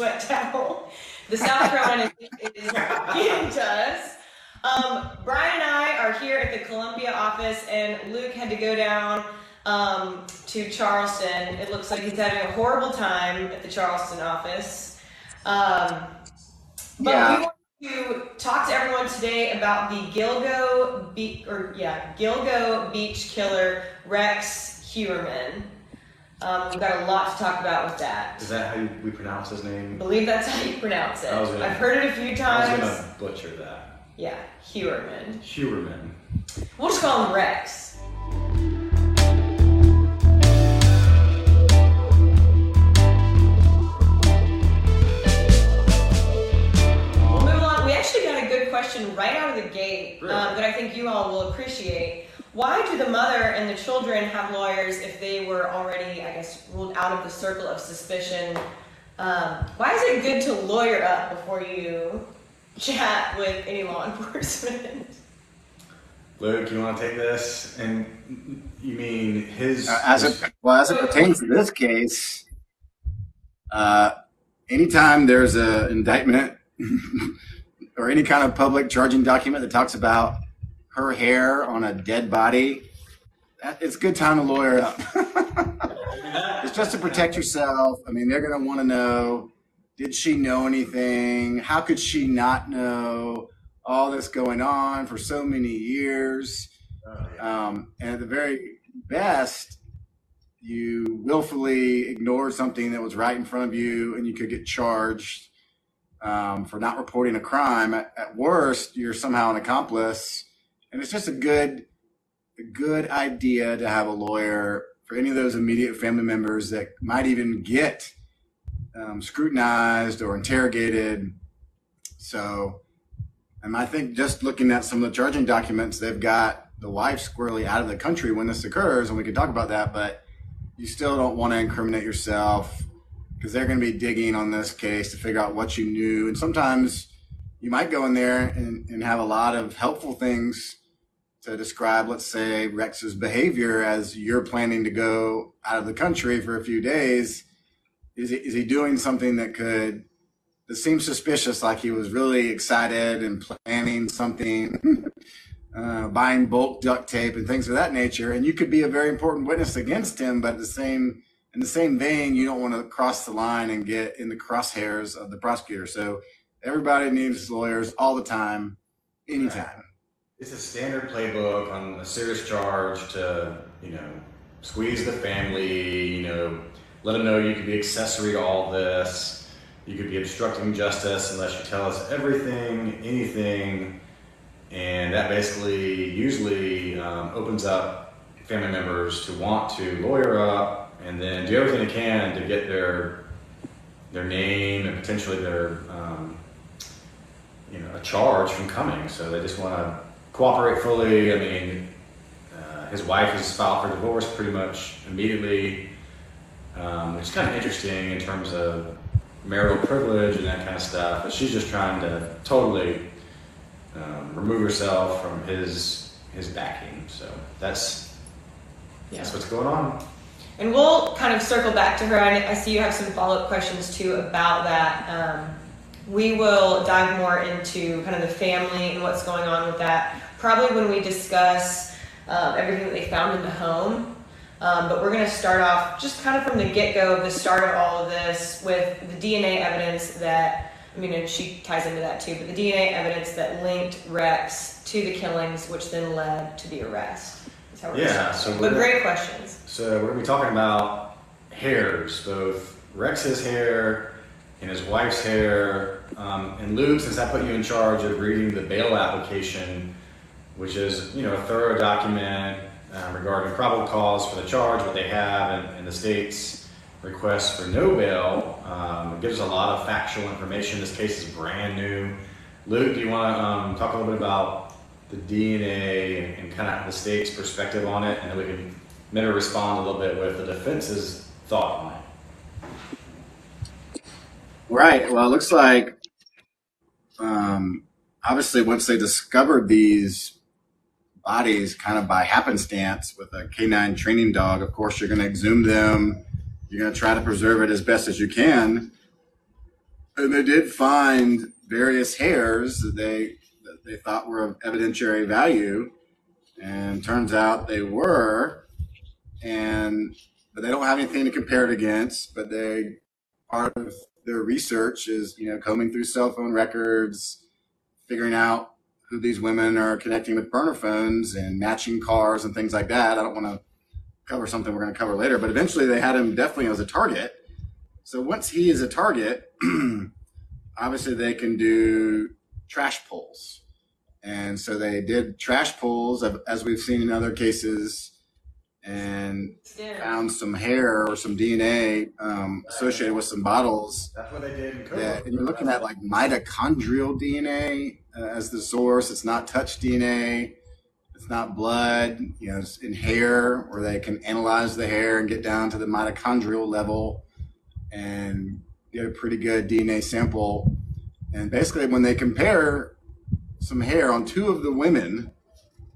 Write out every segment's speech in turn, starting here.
sweat towel. The South Carolina is getting to us. Um, Brian and I are here at the Columbia office, and Luke had to go down um, to Charleston. It looks like he's having a horrible time at the Charleston office. Um, but Yeah. we want to talk to everyone today about the Gilgo Beach, or yeah, Gilgo Beach killer Rex Heuermann. Um, we've got a lot to talk about with that. Is that how you, we pronounce his name? I believe that's how you pronounce it. I was gonna- I've heard it a few times. I was gonna butcher that. Yeah, Heuermann. Huberman. We'll just call him Rex. We'll move on. We actually got a good question right out of the gate Really? um, that I think you all will appreciate. Why do the mother and the children have lawyers if they were already, I guess, ruled out of the circle of suspicion? Um, why is it good to lawyer up before you chat with any law enforcement? Luke, you want to take this? And you mean his? Uh, as it well as it pertains to this case, uh, anytime there's an indictment or any kind of public charging document that talks about her hair on a dead body, that, it's a good time to lawyer up. it's just to protect yourself. I mean, they're going to want to know: Did she know anything? How could she not know? All this going on for so many years. Um, and at the very best, you willfully ignored something that was right in front of you and you could get charged um, for not reporting a crime. At, at worst, you're somehow an accomplice. And it's just a good, a good idea to have a lawyer for any of those immediate family members that might even get um, scrutinized or interrogated. So, and I think just looking at some of the charging documents, they've got the wife squarely out of the country when this occurs, and we could talk about that, but you still don't want to incriminate yourself because they're going to be digging on this case to figure out what you knew. And sometimes you might go in there and, and have a lot of helpful things to describe, let's say, Rex's behavior as you're planning to go out of the country for a few days. Is he, is he doing something that could that seems suspicious, like he was really excited and planning something, uh, buying bulk duct tape and things of that nature. And you could be a very important witness against him, but the same in the same vein, you don't want to cross the line and get in the crosshairs of the prosecutor. So everybody needs lawyers all the time, anytime. It's a standard playbook on a serious charge to, you know, squeeze the family, you know, let them know you could be accessory to all this. You could be obstructing justice unless you tell us everything, anything. And that basically usually um, opens up family members to want to lawyer up and then do everything they can to get their their name and potentially their um, you know a charge from coming. So they just want to cooperate fully. I mean, uh, his wife has filed for divorce pretty much immediately, um, which is kind of interesting in terms of marital privilege and that kind of stuff. But she's just trying to totally um, remove herself from his his backing. So that's that's what's going on. And we'll kind of circle back to her. I, I see you have some follow up questions too about that. Um, we will dive more into kind of the family and what's going on with that, probably when we discuss um, everything that they found in the home. Um, but we're going to start off just kind of from the get go of the start of all of this with the DNA evidence that, I mean, and she ties into that too, but the DNA evidence that linked Rex to the killings, which then led to the arrest. That's how we're Yeah, so but great questions. So we're gonna be talking about hairs, both Rex's hair and his wife's hair. Um, and Luke, since I put you in charge of reading the bail application, which is you know a thorough document uh, regarding probable cause for the charge, what they have, and, and the state's request for no bail, um, it gives a lot of factual information. This case is brand new. Luke, do you want to um, talk a little bit about the DNA and kind of the state's perspective on it, and then we can maybe respond a little bit with the defense's thought on it. Right. Well, it looks like um, obviously once they discovered these bodies kind of by happenstance with a canine training dog, of course, you're going to exhume them you're going to try to preserve it as best as you can. And they did find various hairs that they that they thought were of evidentiary value, and turns out they were. And but they don't have anything to compare it against. But they part of their research is you know combing through cell phone records, figuring out who these women are connecting with burner phones and matching cars and things like that. I don't want to cover something we're going to cover later, but eventually they had him definitely as a target. So once he is a target, obviously they can do trash pulls. And so they did trash pulls, as we've seen in other cases, and found some hair or some DNA um, associated with some bottles. That's what they did. In that, and you're looking at like mitochondrial DNA uh, as the source. It's not touch DNA. It's not blood. You know, it's in hair, where they can analyze the hair and get down to the mitochondrial level and get a pretty good DNA sample. And basically, when they compare some hair on two of the women,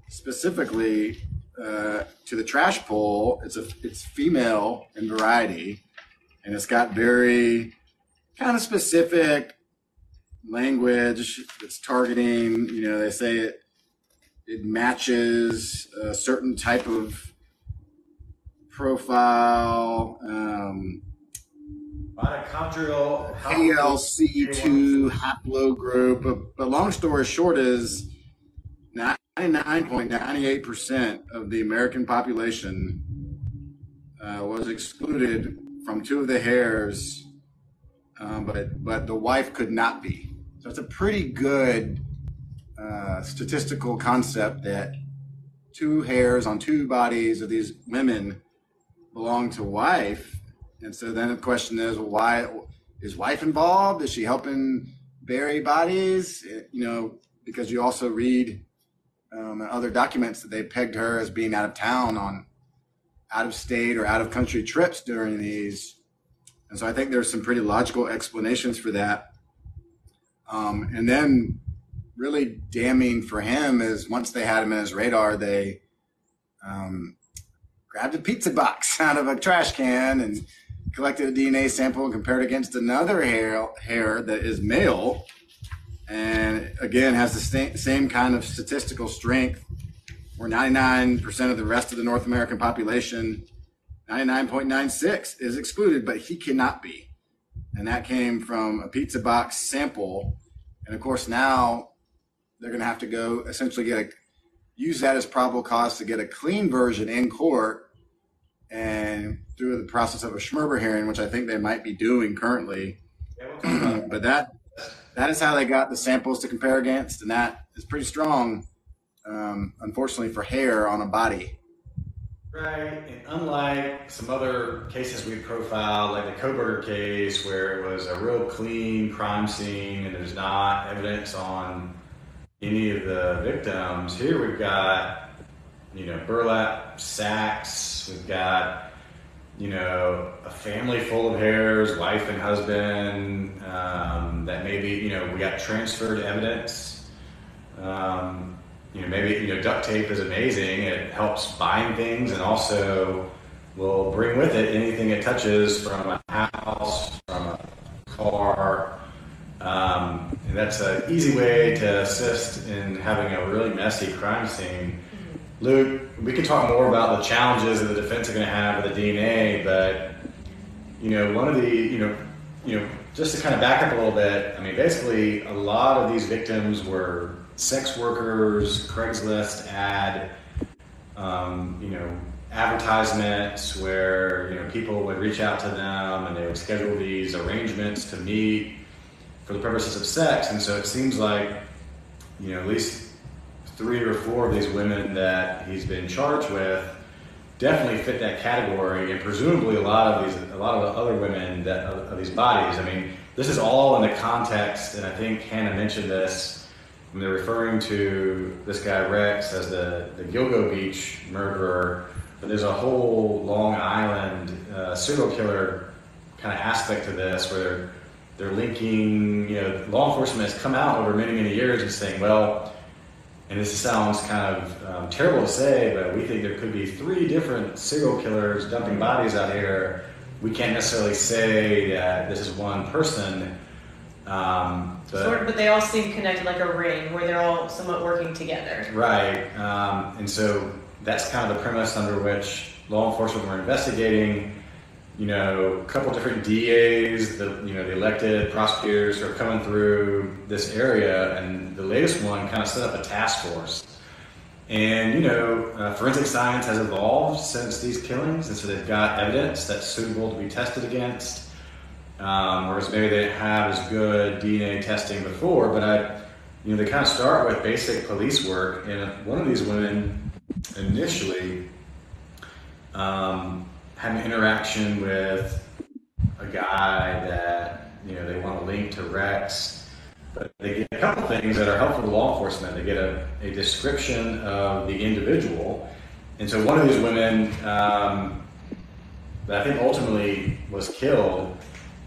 specifically uh, to the trash pull, it's a it's female in variety, and it's got very kind of specific language that's targeting. You know, they say it it matches a certain type of profile. Um, Mitochondrial ALC2 haplogroup. But, but long story short is 99.98% of the American population uh, was excluded from two of the hairs, um, but but the wife could not be. So it's a pretty good uh, statistical concept that two hairs on two bodies of these women belong to wife. And so then the question is, why is wife involved? Is she helping bury bodies? You know, because you also read um, and other documents that they pegged her as being out of town on out of state or out of country trips during these. And so I think there's some pretty logical explanations for that. Um, and then really damning for him is once they had him in his radar, they um, grabbed a pizza box out of a trash can and collected a DNA sample and compared it against another hair, hair that is male and again has the same kind of statistical strength where 99% of the rest of the North American population, 99.96 is excluded, but he cannot be. And that came from a pizza box sample. And of course, now they're going to have to go essentially get a use that as probable cause to get a clean version in court and through the process of a Schmerber hearing, which I think they might be doing currently. but that that is how they got the samples to compare against, and that is pretty strong, um, unfortunately, for hair on a body. Right, and unlike some other cases we profiled, like the Kohberger case, where it was a real clean crime scene and there's not evidence on any of the victims, here we've got, you know, burlap sacks, we've got you know, a family full of hairs, wife and husband, um, that maybe, you know, we got transferred evidence. Um, you know, maybe, you know, duct tape is amazing. It helps bind things and also will bring with it anything it touches from a house, from a car. Um, and that's an easy way to assist in having a really messy crime scene Luke, we can talk more about the challenges that the defense are going to have with the DNA, but you know, one of the you know, you know, just to kind of back up a little bit. I mean, basically, a lot of these victims were sex workers, Craigslist ad, um, you know, advertisements where you know people would reach out to them and they would schedule these arrangements to meet for the purposes of sex, and so it seems like you know at least three or four of these women that he's been charged with definitely fit that category, and presumably a lot of these, a lot of the other women that of these bodies. I mean, this is all in the context, and I think Hannah mentioned this when they're referring to this guy Rex as the the Gilgo Beach murderer. But there's a whole Long Island uh, serial killer kind of aspect to this, where they're, they're linking. You know, law enforcement has come out over many many years and saying, well and this sounds kind of um, terrible to say, but we think there could be three different serial killers dumping bodies out here we can't necessarily say that this is one person. Um, but, Sort of, but they all seem connected like a ring, where they're all somewhat working together. Right, um, and so that's kind of the premise under which law enforcement were investigating. You know, a couple different DAs, the you know the elected prosecutors are coming through this area, and the latest one kind of set up a task force. And you know, uh, forensic science has evolved since these killings, and so they've got evidence that's suitable to be tested against. Um, whereas maybe they didn't have as good DNA testing before, but I, you know, they kind of start with basic police work, and one of these women initially um, had an interaction with a guy that you know they want to link to Rex, but they get a couple things that are helpful to law enforcement. They get a, a description of the individual, and so one of these women um, that I think ultimately was killed.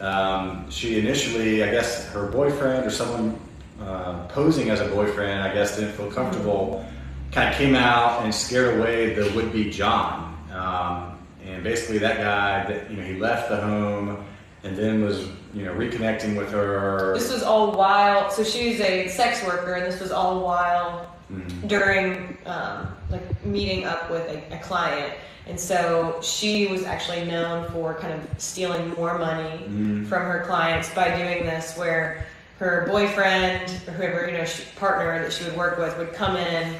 Um, she initially, I guess, her boyfriend or someone uh, posing as a boyfriend, I guess, didn't feel comfortable. Kind of came out and scared away the would-be John. Um, and basically, that guy, that you know, he left the home and then was, you know, reconnecting with her. This was all while, so she's a sex worker, and this was all while Mhm. during um, like meeting up with a, a client. And so she was actually known for kind of stealing more money Mhm. from her clients by doing this, where her boyfriend or whoever you know she, partner that she would work with would come in,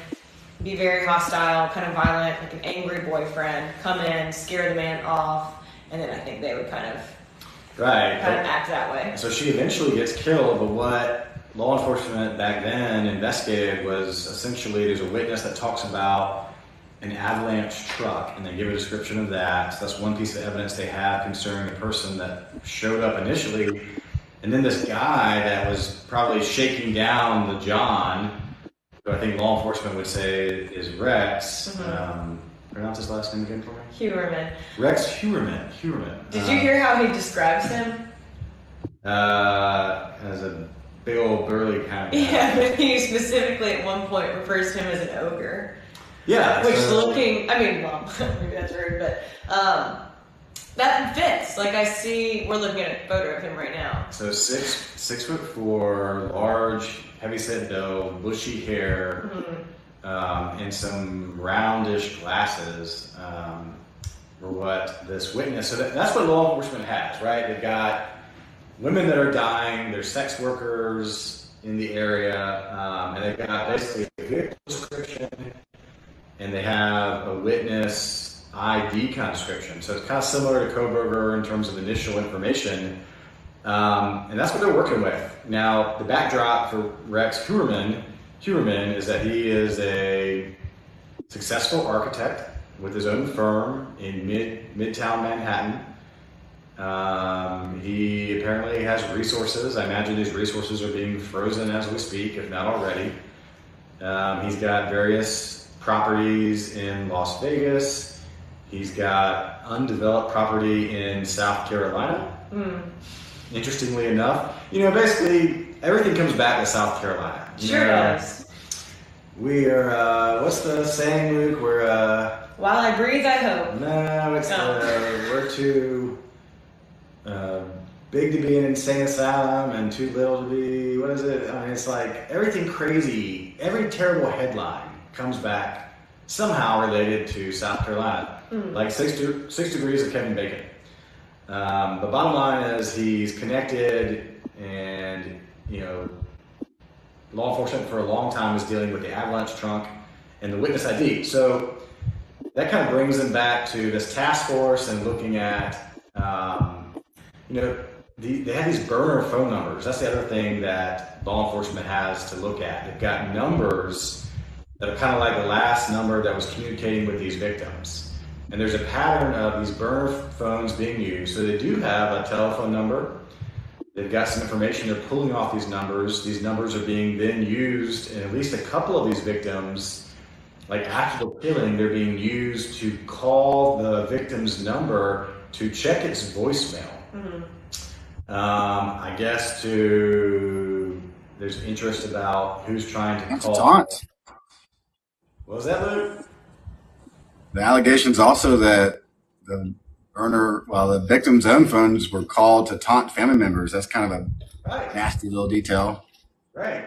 be very hostile, kind of violent, like an angry boyfriend, come in, scare the man off, and then I think they would kind of Right. kind of act that way. So she eventually gets killed, but what law enforcement back then investigated was essentially there's a witness that talks about an avalanche truck, and they give a description of that. So that's one piece of evidence they have concerning the person that showed up initially. And then this guy that was probably shaking down the John, who I think law enforcement would say is Rex. Mhm. Um, pronounce his last name again for me. Huberman. Rex Heuermann. Heuermann. Did Uh, you hear how he describes him? Uh, as a big old burly kind of guy. Yeah, but he specifically at one point refers to him as an ogre, Yeah. which so- looking, I mean, well, maybe that's rude, but um, that fits. Like I see, we're looking at a photo of him right now. So six six foot four, large, heavy set build, bushy hair, Mhm. um, and some roundish glasses. Um, were what this witness. So that, that's what law enforcement has, right? They've got women that are dying. There's sex workers in the area, um, and they've got basically a vehicle description, and they have a witness ID description. So it's kind of similar to Kohberger in terms of initial information. Um, and that's what they're working with. Now, the backdrop for Rex Heuermann, Heuermann is that he is a successful architect with his own firm in mid Midtown Manhattan. Um, he apparently has resources. I imagine these resources are being frozen as we speak, if not already. Um, he's got various properties in Las Vegas. He's got undeveloped property in South Carolina. Mm. Interestingly enough, you know, basically everything comes back to South Carolina. Sure know, does. We are. Uh, what's the saying, Luke? We're. Uh, While I breathe, I hope. no, it's No. uh, we're too uh, big to be an insane asylum and too little to be. What is it? I mean, it's like everything crazy. Every terrible headline comes back somehow related to South Carolina, Mm. like six de- six degrees of Kevin Bacon. Um, the bottom line is he's connected, and you know, law enforcement for a long time was dealing with the avalanche trunk and the witness ID. So that kind of brings them back to this task force and looking at, um, you know, the, they have these burner phone numbers. That's the other thing that law enforcement has to look at. They've got numbers that are kind of like the last number that was communicating with these victims. And there's a pattern of these burner phones being used. So they do have a telephone number. They've got some information they're pulling off these numbers. These numbers are being then used and at least a couple of these victims. Like after the killing, they're being used to call the victim's number to check its voicemail. Mhm. Um, I guess to there's interest about who's trying to That's a call. taunt. What was that, Luke? The allegations also that the burner, well, the victim's own phones were called to taunt family members. That's kind of a Right. nasty little detail. Right.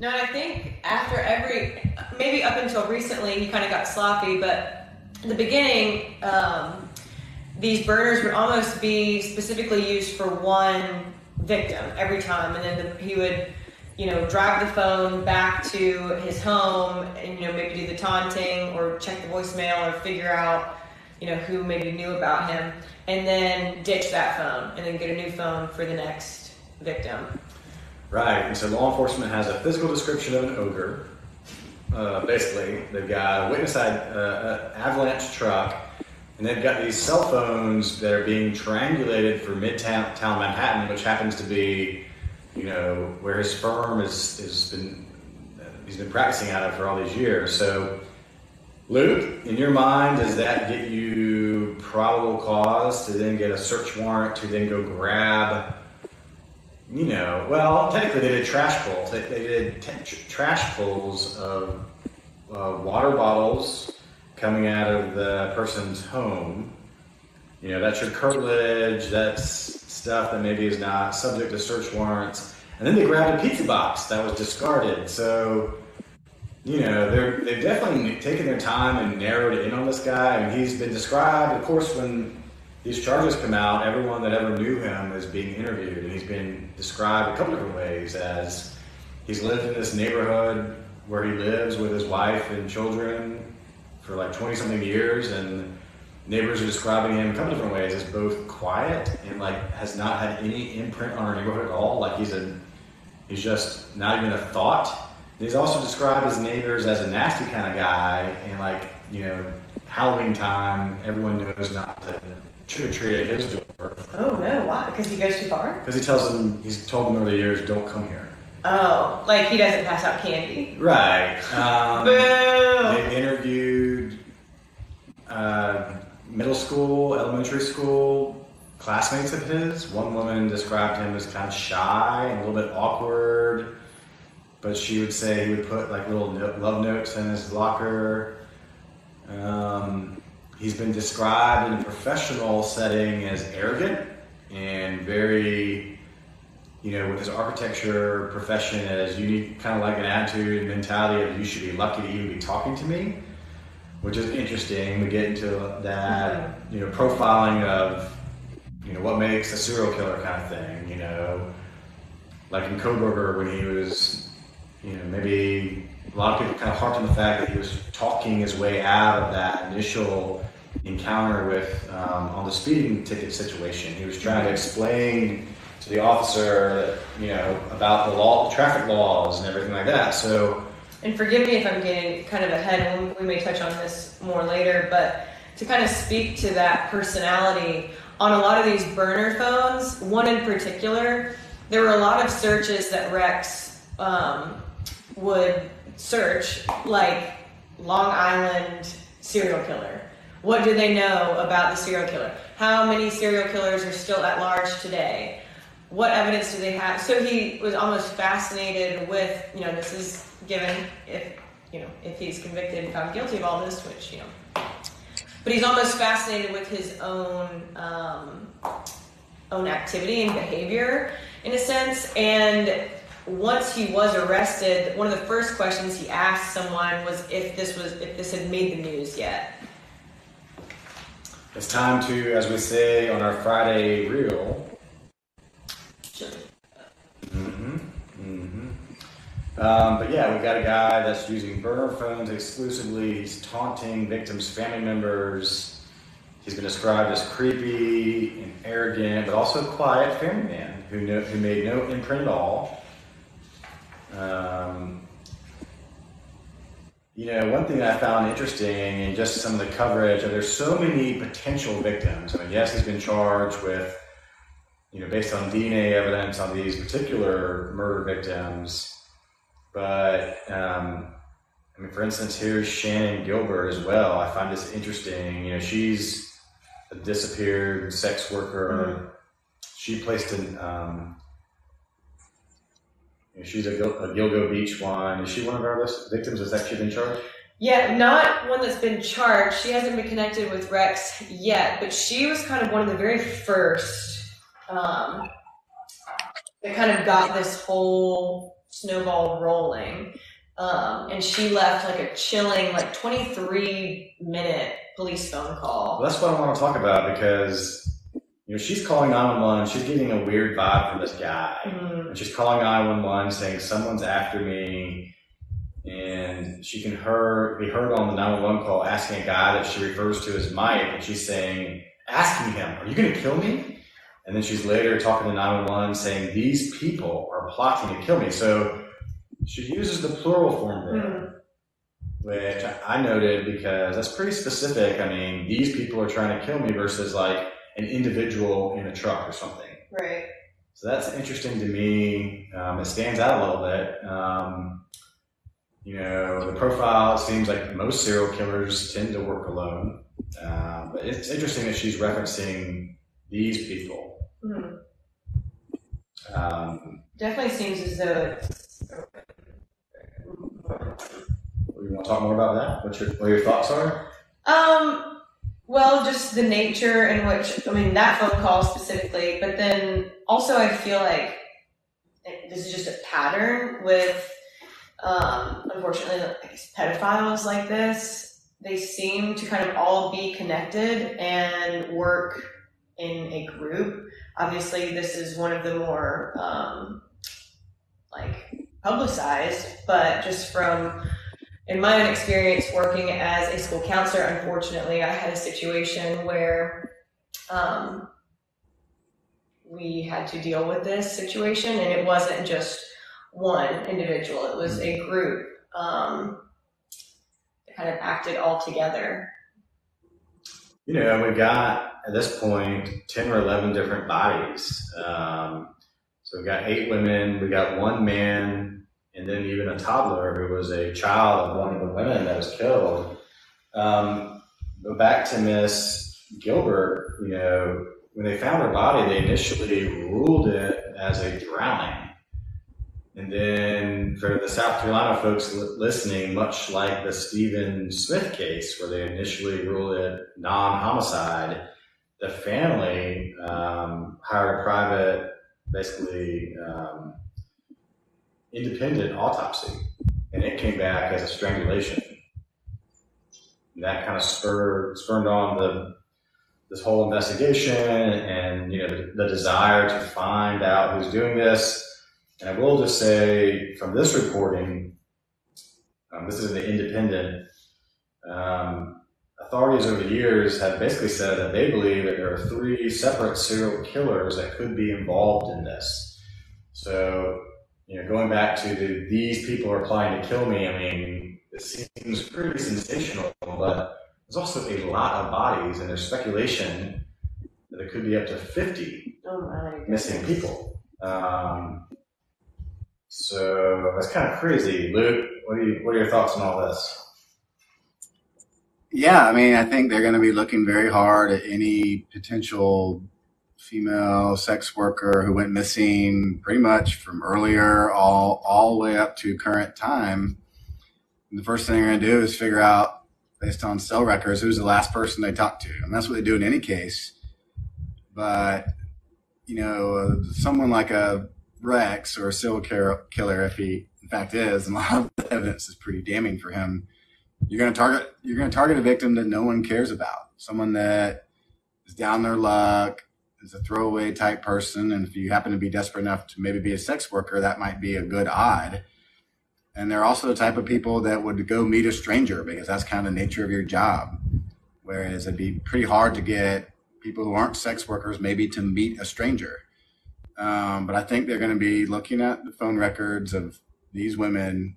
No, and I think after every, maybe up until recently, he kind of got sloppy, but in the beginning, um, these burners would almost be specifically used for one victim every time, and then the, he would, you know, drive the phone back to his home, and you know maybe do the taunting or check the voicemail or figure out, you know, who maybe knew about him, and then ditch that phone, and then get a new phone for the next victim. Right. And so law enforcement has a physical description of an ogre. Uh, basically, they've got a witness uh, uh, avalanche truck, and they've got these cell phones that are being triangulated for Midtown town Manhattan, which happens to be, you know, where his firm is has been he's been practicing out of for all these years. So, Luke, in your mind, does that get you probable cause to then get a search warrant to then go grab? You know, well, technically they did trash pulls. They, they did t- trash pulls of uh, water bottles coming out of the person's home. You know, that's your curtilage, that's stuff that maybe is not subject to search warrants. And then they grabbed a pizza box that was discarded. So, you know, they're, they've definitely taken their time and narrowed it in on this guy. And he's been described, of course, when these charges come out, everyone that ever knew him is being interviewed. And he's been described a couple different ways as he's lived in this neighborhood where he lives with his wife and children for like 20 something years. And neighbors are describing him a couple different ways as both quiet and like has not had any imprint on our neighborhood at all. Like he's a, he's just not even a thought. He's also described his neighbors as a nasty kind of guy, and like you know, Halloween time, everyone knows not to trick or treat at his door Oh no, why? Because he goes too far? because he tells them he's told them over the years, "Don't come here." Oh, like he doesn't pass out candy. Right. Um, Boo! they interviewed uh, middle school, elementary school classmates of his. One woman described him as kind of shy and a little bit awkward, but she would say he would put like little love notes in his locker. Um, he's been described in a professional setting as arrogant and very, you know, with his architecture profession as unique, kind of like an attitude and mentality of you should be lucky to even be talking to me, which is interesting. We get into that, you know, profiling of, you know, what makes a serial killer kind of thing, you know, like in Kohberger when he was, you know, maybe a lot of people kind of harped on the fact that he was talking his way out of that initial encounter with um, on the speeding ticket situation. He was trying to explain to the officer, you know, about the law, the traffic laws, and everything like that. So, And forgive me if I'm getting kind of ahead, we may touch on this more later, but to kind of speak to that personality, on a lot of these burner phones, one in particular, there were a lot of searches that Rex um, would search, like Long Island serial killer. What do they know about the serial killer? How many serial killers are still at large today? What evidence do they have? So he was almost fascinated with, you know, this is given if, you know, if he's convicted and found guilty of all this, which, you know, but he's almost fascinated with his own um, own activity and behavior in a sense. And once he was arrested, one of the first questions he asked someone was if this was if this had made the news yet. it's time to, as we say on our Friday reel, hmm hmm Um, but yeah, we got a guy that's using burner phones exclusively. He's taunting victims' family members. He's been described as creepy and arrogant, but also a quiet family man who who made no imprint at all. Um, you know, one thing I found interesting in just some of the coverage, there's so many potential victims. I mean, yes, he's been charged with, you know, based on DNA evidence on these particular murder victims. But, um, I mean, for instance, here's Shannan Gilbert as well. I find this interesting. You know, she's a disappeared sex worker. She placed in, um, you know, she's a, a Gilgo Beach one. Is she one of our list victims that's actually been charged? Yeah, not one that's been charged. She hasn't been connected with Rex yet, but she was kind of one of the very first um, that kind of got this whole snowball rolling. Um, and she left like a chilling, like 23 minute police phone call. Well, that's what I want to talk about because you know she's calling 911. She's getting a weird vibe from this guy, Mhm. and she's calling 911 saying someone's after me. And she can heard be heard on the 911 call asking a guy that she refers to as Mike, and she's saying, asking him, "Are you going to kill me?" And then she's later talking to 911 saying, "These people are plotting to kill me." So she uses the plural form there Mhm. which I noted because that's pretty specific. I mean, these people are trying to kill me versus like an individual in a truck or something. Right. So that's interesting to me. Um, it stands out a little bit. Um, you know, the profile, seems like most serial killers tend to work alone. Uh, but it's interesting that she's referencing these people. Mhm. Um, Definitely seems as though it's. you want to talk more about that? What your, what your thoughts are? Um, well, just the nature in which, I mean, that phone call specifically, but then also I feel like this is just a pattern with, um, unfortunately, I guess pedophiles like this. They seem to kind of all be connected and work in a group. Obviously, this is one of the more, um, like publicized, but just from in my own experience working as a school counselor, unfortunately, I had a situation where um, we had to deal with this situation, and it wasn't just one individual; it was a group um, that kind of acted all together. You know, we've got at this point 10 or 11 different bodies. Um, so we've got eight women, we got one man, and then even a toddler who was a child of one of the women that was killed. Um, but back to Miss Gilbert, you know, when they found her body, they initially ruled it as a drowning. And then for the South Carolina folks listening, much like the Stephen Smith case, where they initially ruled it non-homicide, the family um, hired a private, basically um, independent autopsy, and it came back as a strangulation. And that kind of spurred spurred on the this whole investigation, and you know the, the desire to find out who's doing this. And I will just say from this reporting, um, this is an independent. Um, authorities over the years have basically said that they believe that there are three separate serial killers that could be involved in this. So, you know, going back to the, these people are applying to kill me, I mean, it seems pretty sensational, but there's also a lot of bodies, and there's speculation that there could be up to 50 Oh missing people. Um, so that's kind of crazy. Luke, what are, you, what are your thoughts on all this? Yeah, I mean, I think they're going to be looking very hard at any potential female sex worker who went missing pretty much from earlier all all the way up to current time. And the first thing they're going to do is figure out, based on cell records, who's the last person they talked to, and that's what they do in any case. But you know, someone like a Rex or a serial killer, if he in fact is, and a lot of the evidence is pretty damning for him you're going to target you're going to target a victim that no one cares about. Someone that is down their luck is a throwaway type person and if you happen to be desperate enough to maybe be a sex worker that might be a good odd. And they're also the type of people that would go meet a stranger because that's kind of the nature of your job. Whereas it'd be pretty hard to get people who aren't sex workers maybe to meet a stranger. Um, but i think they're going to be looking at the phone records of these women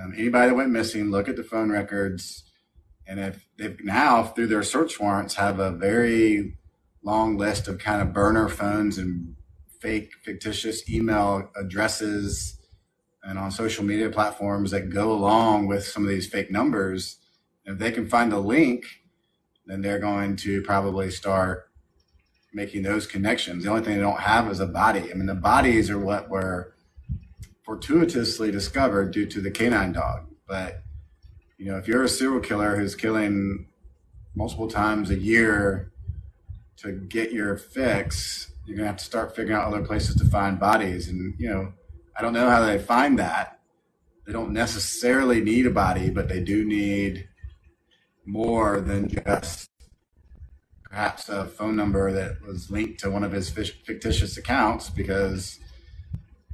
um, anybody that went missing, look at the phone records, and if they've now through their search warrants have a very long list of kind of burner phones and fake fictitious email addresses and on social media platforms that go along with some of these fake numbers. If they can find a link, then they're going to probably start making those connections. The only thing they don't have is a body. I mean, the bodies are what were fortuitously discovered due to the canine dog. But you know, if you're a serial killer who's killing multiple times a year to get your fix, you're gonna have to start figuring out other places to find bodies. And you know, I don't know how they find that. They don't necessarily need a body, but they do need more than just perhaps a phone number that was linked to one of his fictitious accounts because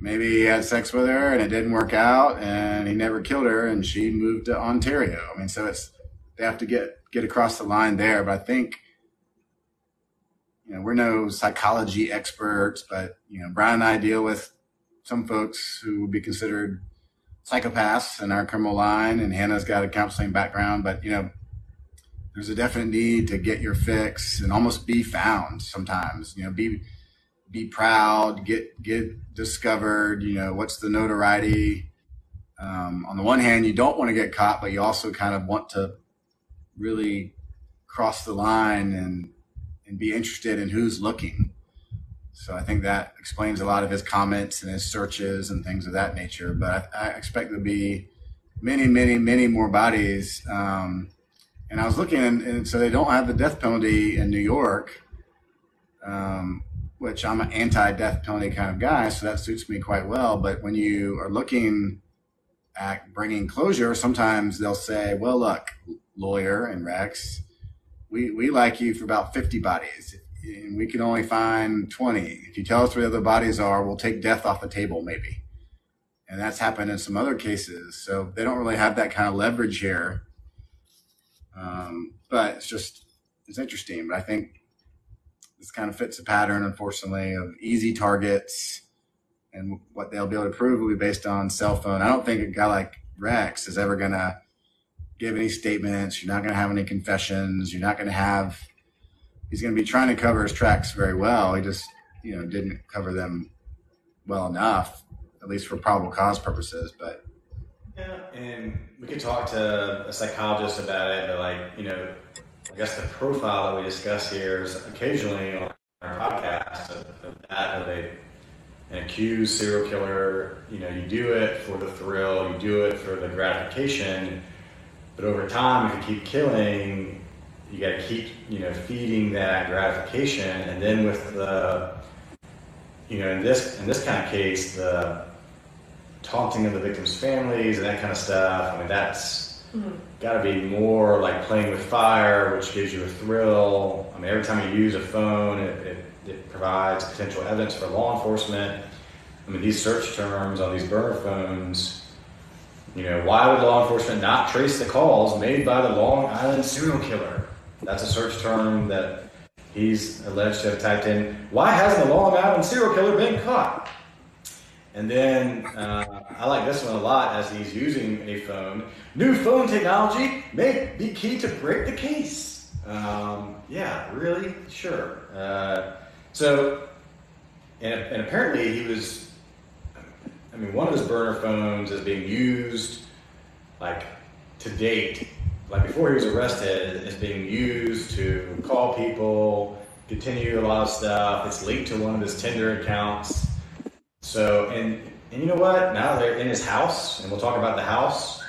maybe he had sex with her and it didn't work out and he never killed her and she moved to Ontario. I mean, so it's they have to get get across the line there. But I think you know we're no psychology experts, but you know Brian and I deal with some folks who would be considered psychopaths in our criminal line, and Hannah's got a counseling background. But you know, there's a definite need to get your fix and almost be found sometimes. You know, be be proud, get get discovered. You know, what's the notoriety? Um, on the one hand, you don't want to get caught, but you also kind of want to really cross the line and and be interested in who's looking. So I think that explains a lot of his comments and his searches and things of that nature. But I, I expect there'll be many, many, many more bodies. Um, and I was looking, and, and, so they don't have the death penalty in New York. Um, which I'm an anti-death penalty kind of guy, so that suits me quite well. But when you are looking at bringing closure, sometimes they'll say, "Well, look, lawyer and Rex, we we like you for about 50 bodies, and we can only find 20. If you tell us where the other bodies are, we'll take death off the table, maybe." And that's happened in some other cases. So they don't really have that kind of leverage here. Um, but it's just it's interesting. But I think this kind of fits a pattern, unfortunately, of easy targets, and what they'll be able to prove will be based on cell phone. I don't think a guy like Rex is ever gonna give any statements. You're not gonna have any confessions. You're not gonna have. He's gonna be trying to cover his tracks very well. He just, you know, didn't cover them well enough, at least for probable cause purposes. But yeah, and we could talk to a psychologist about it, but like, you know, I guess the profile that we discuss here is occasionally on our podcast of, of that of a, an accused serial killer. You know, you do it for the thrill, you do it for the gratification, but over time, if you keep killing, you got to keep you know feeding that gratification, and then with the you know in this in this kind of case the taunting of the victims' families and that kind of stuff. I mean that's Mm-hmm. Got to be more like playing with fire, which gives you a thrill. I mean, every time you use a phone, it, it, it provides potential evidence for law enforcement. I mean, these search terms on these burner phones, you know, why would law enforcement not trace the calls made by the Long Island serial killer? That's a search term that he's alleged to have typed in. Why hasn't the Long Island serial killer been caught? And then uh, I like this one a lot as he's using a phone. New phone technology may be key to break the case. Um, yeah, really? Sure. Uh, so, and, and apparently he was, I mean, one of his burner phones is being used like to date, like before he was arrested, is being used to call people, continue a lot of stuff. It's linked to one of his Tinder accounts. So, and, and you know what? Now they're in his house, and we'll talk about the house,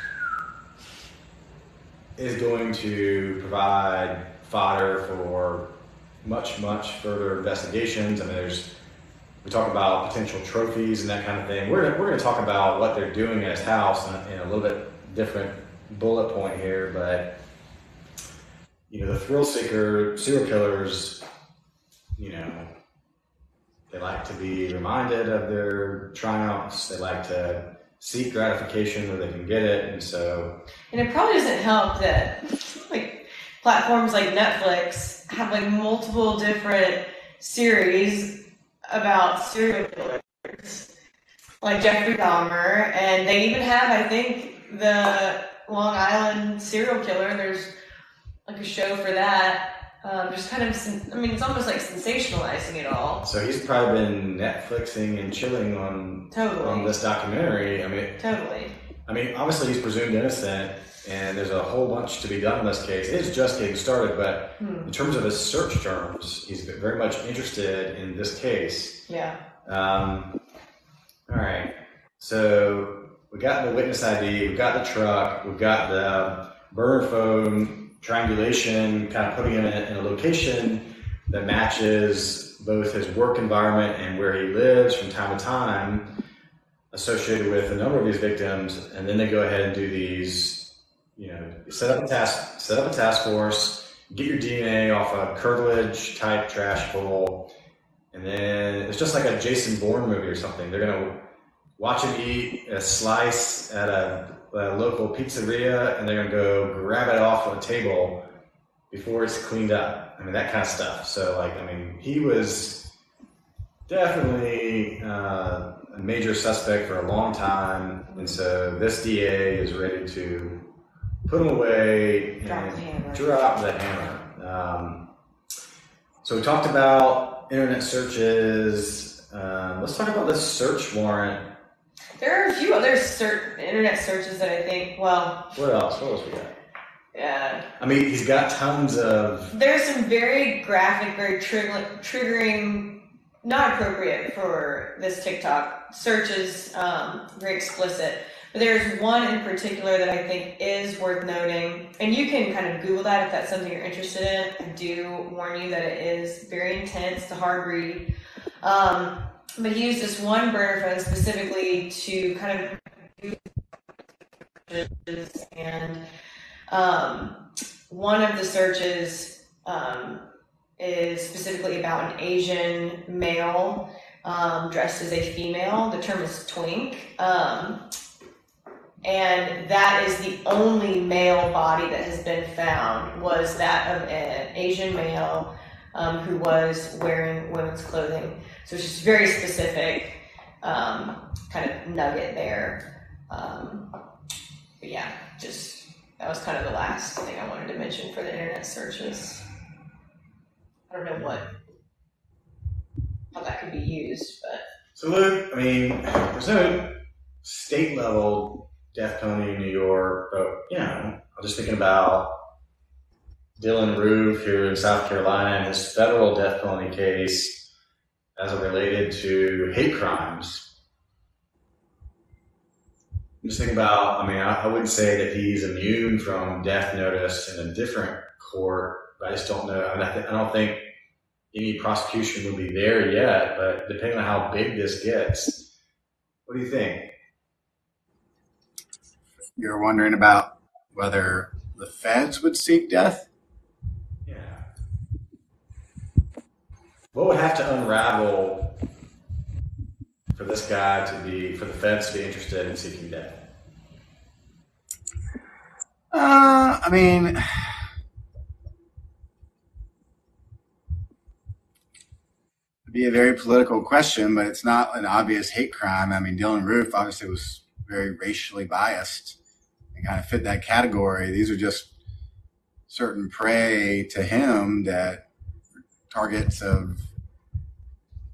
is going to provide fodder for much, much further investigations. I mean, there's, we talk about potential trophies and that kind of thing. We're, we're going to talk about what they're doing at his house in a, in a little bit different bullet point here, but you know, the thrill seeker serial killers, you know, they like to be reminded of their triumphs. They like to seek gratification where they can get it, and so. And it probably doesn't help that like platforms like Netflix have like multiple different series about serial killers, like Jeffrey Dahmer, and they even have, I think, the Long Island serial killer. There's like a show for that um, just kind of, I mean, it's almost like sensationalizing it all. So he's probably been Netflixing and chilling on totally. on this documentary. I mean, totally. I mean, obviously he's presumed innocent, and there's a whole bunch to be done in this case. It is just getting started, but hmm. in terms of his search terms, he's very much interested in this case. Yeah. Um, all right. So we got the witness ID, we've got the truck, we've got the burner phone triangulation, kind of putting him in a, in a location that matches both his work environment and where he lives from time to time, associated with a number of these victims, and then they go ahead and do these, you know, set up a task, set up a task force, get your DNA off a curtilage type trash pull, and then it's just like a Jason Bourne movie or something. They're gonna watch him eat a slice at a, a local pizzeria, and they're gonna go grab it off of a table before it's cleaned up. I mean that kind of stuff. So like, I mean, he was definitely uh, a major suspect for a long time, and so this DA is ready to put him away Drop and the hammer. drop the hammer. Um, so we talked about internet searches. Um, let's talk about this search warrant. There are a few other ser- internet searches that I think, well, What else? What else we got? yeah, I mean, he's got tons of. there's some very graphic, very trigger- triggering, not appropriate for this TikTok searches, um, very explicit. But there's one in particular that I think is worth noting, and you can kind of Google that if that's something you're interested in. I do warn you that it is very intense, to hard read. Um, but he used this one burner phone specifically to kind of do searches and um, one of the searches um, is specifically about an Asian male um, dressed as a female. The term is twink. Um, and that is the only male body that has been found was that of an Asian male um, who was wearing women's clothing. So it's just very specific um, kind of nugget there. Um, but yeah, just that was kind of the last thing I wanted to mention for the internet searches. I don't know what how that could be used, but So look, I mean, no state level death penalty in New York, but you know, I'm just thinking about Dylann Roof here in South Carolina in his federal death penalty case as it related to hate crimes. I'm just think about, I mean, I, I wouldn't say that he's immune from death notice in a different court, I just don't know. I, mean, I, th- I don't think any prosecution will be there yet, but depending on how big this gets, what do you think? You're wondering about whether the feds would seek death? Yeah. What would have to unravel for this guy to be, for the feds to be interested in seeking death? Uh, I mean, it'd be a very political question, but it's not an obvious hate crime. I mean, Dylann Roof obviously was very racially biased and kind of fit that category. These are just certain prey to him that targets of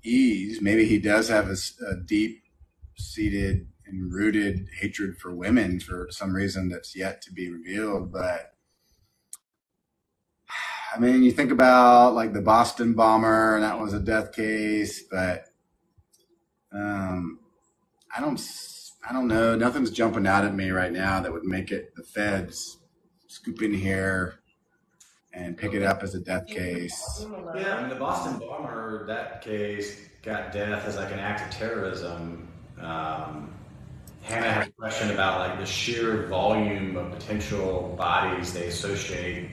ease. Maybe he does have a deep seated and rooted hatred for women for some reason that's yet to be revealed. But I mean, you think about like the Boston bomber, and that was a death case, but um, I don't, I don't know. Nothing's jumping out at me right now that would make it the feds scoop in here and pick it up as a death case. Yeah, I mean, the Boston bomber, that case got death as like an act of terrorism. Um, Hannah had a question about like the sheer volume of potential bodies they associate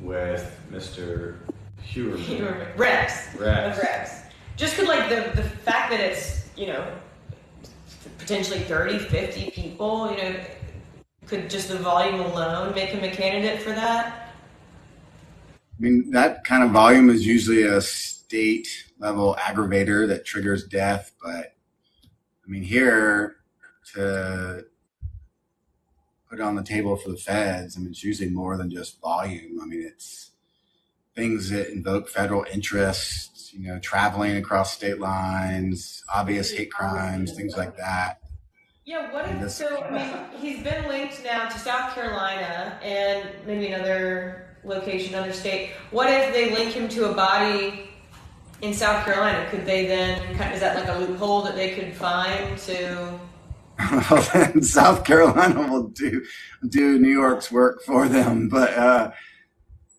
with Mr. Heuermann. Rex. Rex. Of Rex. Just could like the the fact that it's you know potentially 30, 50 people, you know, could just the volume alone make him a candidate for that? I mean, that kind of volume is usually a state level aggravator that triggers death. But I mean, here to put on the table for the feds, I mean, it's usually more than just volume. I mean, it's things that invoke federal interests, you know, traveling across state lines, obvious hate crimes, things like that. Yeah, what if so? I mean, he's been linked now to South Carolina and maybe another location, another state. What if they link him to a body in South Carolina? Could they then? Is that like a loophole that they could find to well, then South Carolina will do do New York's work for them. But uh,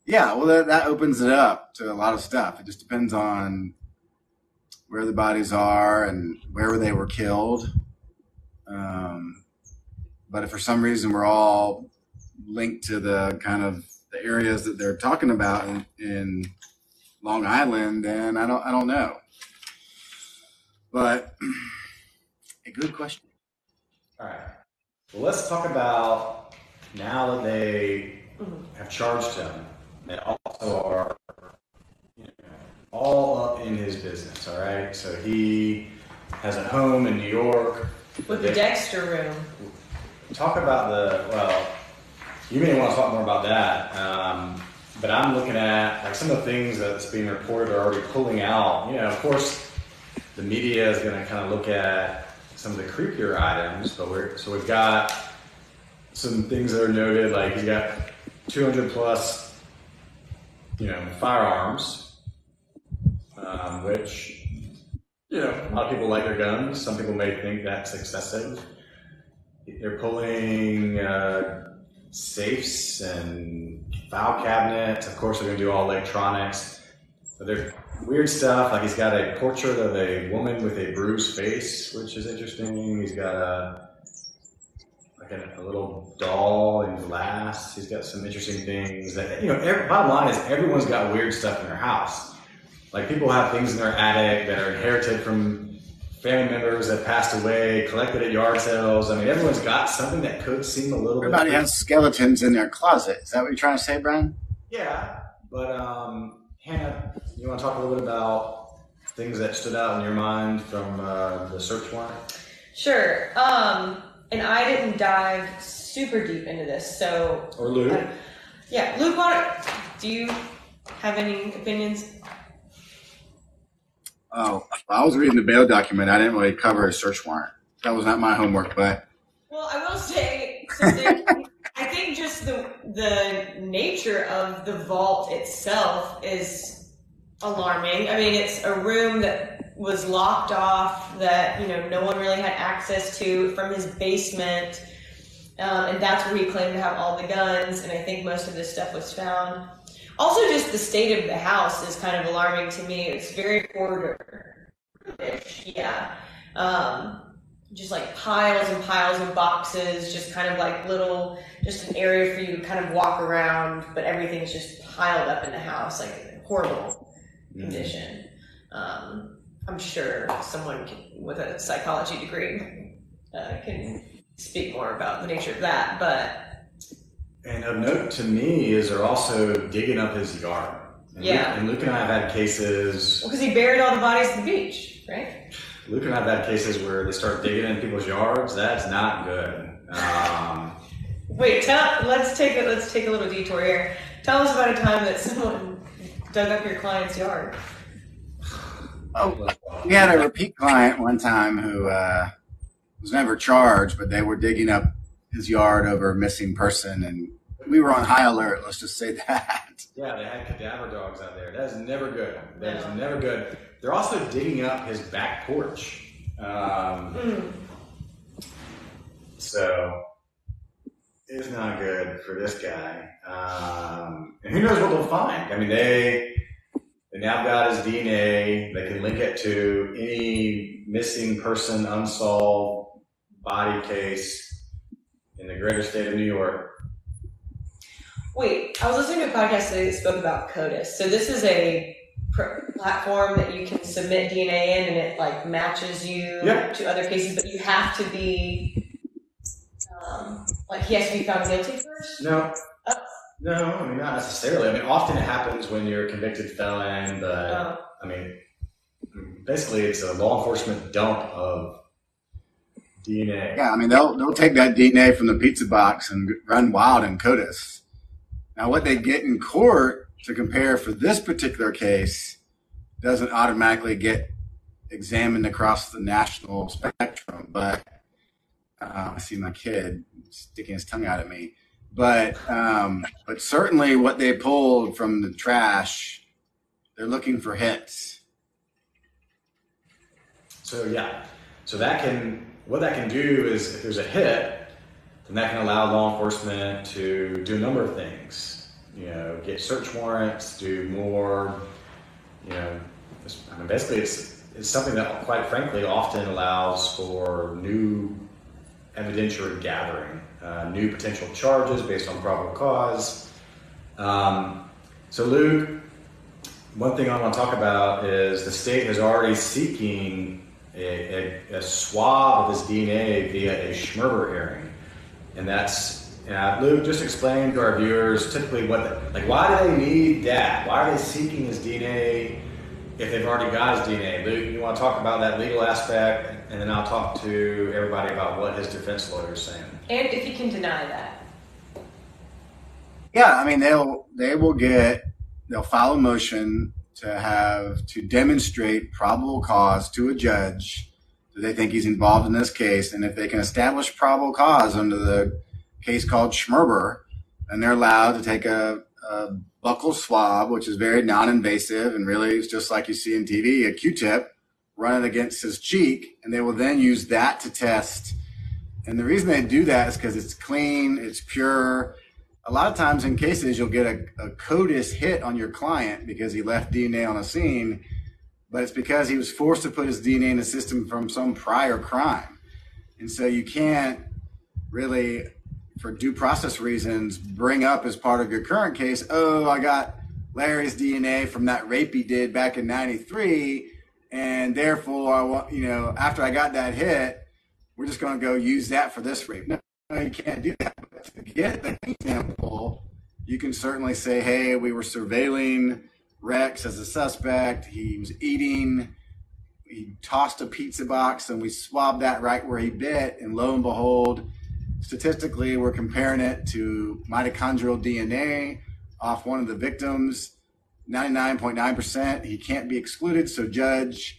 yeah, well, that, that opens it up to a lot of stuff. It just depends on where the bodies are and where they were killed. Um, but if for some reason we're all linked to the kind of the areas that they're talking about in, in Long Island, then I don't I don't know. But a good question. All right. Well, let's talk about now that they have charged him. They also are you know, all up in his business. All right. So he has a home in New York. With the Dexter room. Talk about the well. You may want to talk more about that. Um, but I'm looking at like some of the things that's being reported are already pulling out. You know, of course, the media is going to kind of look at some of the creepier items, but we're so we've got some things that are noted, like he's got 200 plus, you know, firearms, um, which you know a lot of people like their guns. Some people may think that's excessive. They're pulling uh, safes and file cabinets. Of course, they're going to do all electronics. But there's weird stuff. Like he's got a portrait of a woman with a bruised face, which is interesting. He's got a like a, a little doll in glass. He's got some interesting things. That you know, every, bottom line is everyone's got weird stuff in their house. Like people have things in their attic that are inherited from family members that passed away, collected at yard sales. I mean, everyone's got something that could seem a little Everybody bit. has skeletons in their closet. Is that what you're trying to say, Brian? Yeah, but um, Hannah, you want to talk a little bit about things that stood out in your mind from uh, the search warrant? Sure. Um, and I didn't dive super deep into this, so Or Lou? Yeah, Luke, why don't- do you have any opinions? Oh, I was reading the bail document. I didn't really cover a search warrant. That was not my homework, but Well, I will say, I think just the the nature of the vault itself is alarming. I mean, it's a room that was locked off that you know no one really had access to from his basement, um, and that's where he claimed to have all the guns. And I think most of this stuff was found. Also, just the state of the house is kind of alarming to me. It's very hoarder-ish, yeah. Um, just like piles and piles of boxes, just kind of like little, just an area for you to kind of walk around, but everything's just piled up in the house, like horrible condition. Um, I'm sure someone can, with a psychology degree uh, can speak more about the nature of that, but And of note to me is they're also digging up his yard. And Yeah. Luke, and Luke and I have had cases. because he buried all the bodies at the beach, right? Luke and I have had cases where they start digging in people's yards. That's not good. Um, Wait, tell, let's take a let's take a little detour here. Tell us about a time that someone dug up your client's yard. oh, we had a repeat client one time who uh, was never charged, but they were digging up his yard over a missing person, and we were on high alert. Let's just say that. yeah, they had cadaver dogs out there. That is never good. That is never good. They're also digging up his back porch. Um, Mm. So it's not good for this guy. Um, and who knows what they'll find? I mean, they they now got his DNA. They can link it to any missing person, unsolved body case in the greater state of New York. Wait, I was listening to a podcast today that spoke about CODIS. So this is a pr- platform that you can submit DNA in, and it like matches you Yeah. to other cases, but you have to be um, like he has to be found guilty first. No. Oh. No, I mean not necessarily. I mean, often it happens when you're a convicted felon, but Oh. I mean, basically, it's a law enforcement dump of DNA. Yeah, I mean they'll they'll take that DNA from the pizza box and run wild in CODIS. Now, what they get in court to compare for this particular case doesn't automatically get examined across the national spectrum. But uh, I see my kid sticking his tongue out at me. But um, but certainly, what they pulled from the trash, they're looking for hits. So yeah, so that can what that can do is if there's a hit, then that can allow law enforcement to do a number of things. You know, get search warrants, do more. You know, I mean, basically, it's it's something that, quite frankly, often allows for new evidentiary gathering, uh, new potential charges based on probable cause. Um, so, Luke, one thing I want to talk about is the state is already seeking a, a, a swab of his DNA via a Schmerber hearing, and that's uh, Luke. Just explain to our viewers typically what, the, like, why do they need that? Why are they seeking his DNA if they've already got his DNA? Luke, you want to talk about that legal aspect, and then I'll talk to everybody about what his defense lawyer is saying. And if he can deny that. Yeah, I mean they'll they will get they'll file a motion to have to demonstrate probable cause to a judge that they think he's involved in this case, and if they can establish probable cause under the case called Schmerber, then they're allowed to take a, a buccal swab, which is very non-invasive and really is just like you see in TV, a Q-tip, run it against his cheek, and they will then use that to test. And the reason they do that is because it's clean, it's pure, a lot of times in cases you'll get a, a CODIS hit on your client because he left DNA on a scene, but it's because he was forced to put his DNA in the system from some prior crime. And so you can't really, for due process reasons, bring up as part of your current case, oh, I got Larry's DNA from that rape he did back in 93. And therefore, I want, you know, after I got that hit, we're just going to go use that for this rape. No, you can't do that. But to get the example, you can certainly say, hey, we were surveilling Rex as a suspect. He was eating, he tossed a pizza box, and we swabbed that right where he bit. And lo and behold, statistically, we're comparing it to mitochondrial DNA off one of the victims. 99.9%. He can't be excluded. So, judge,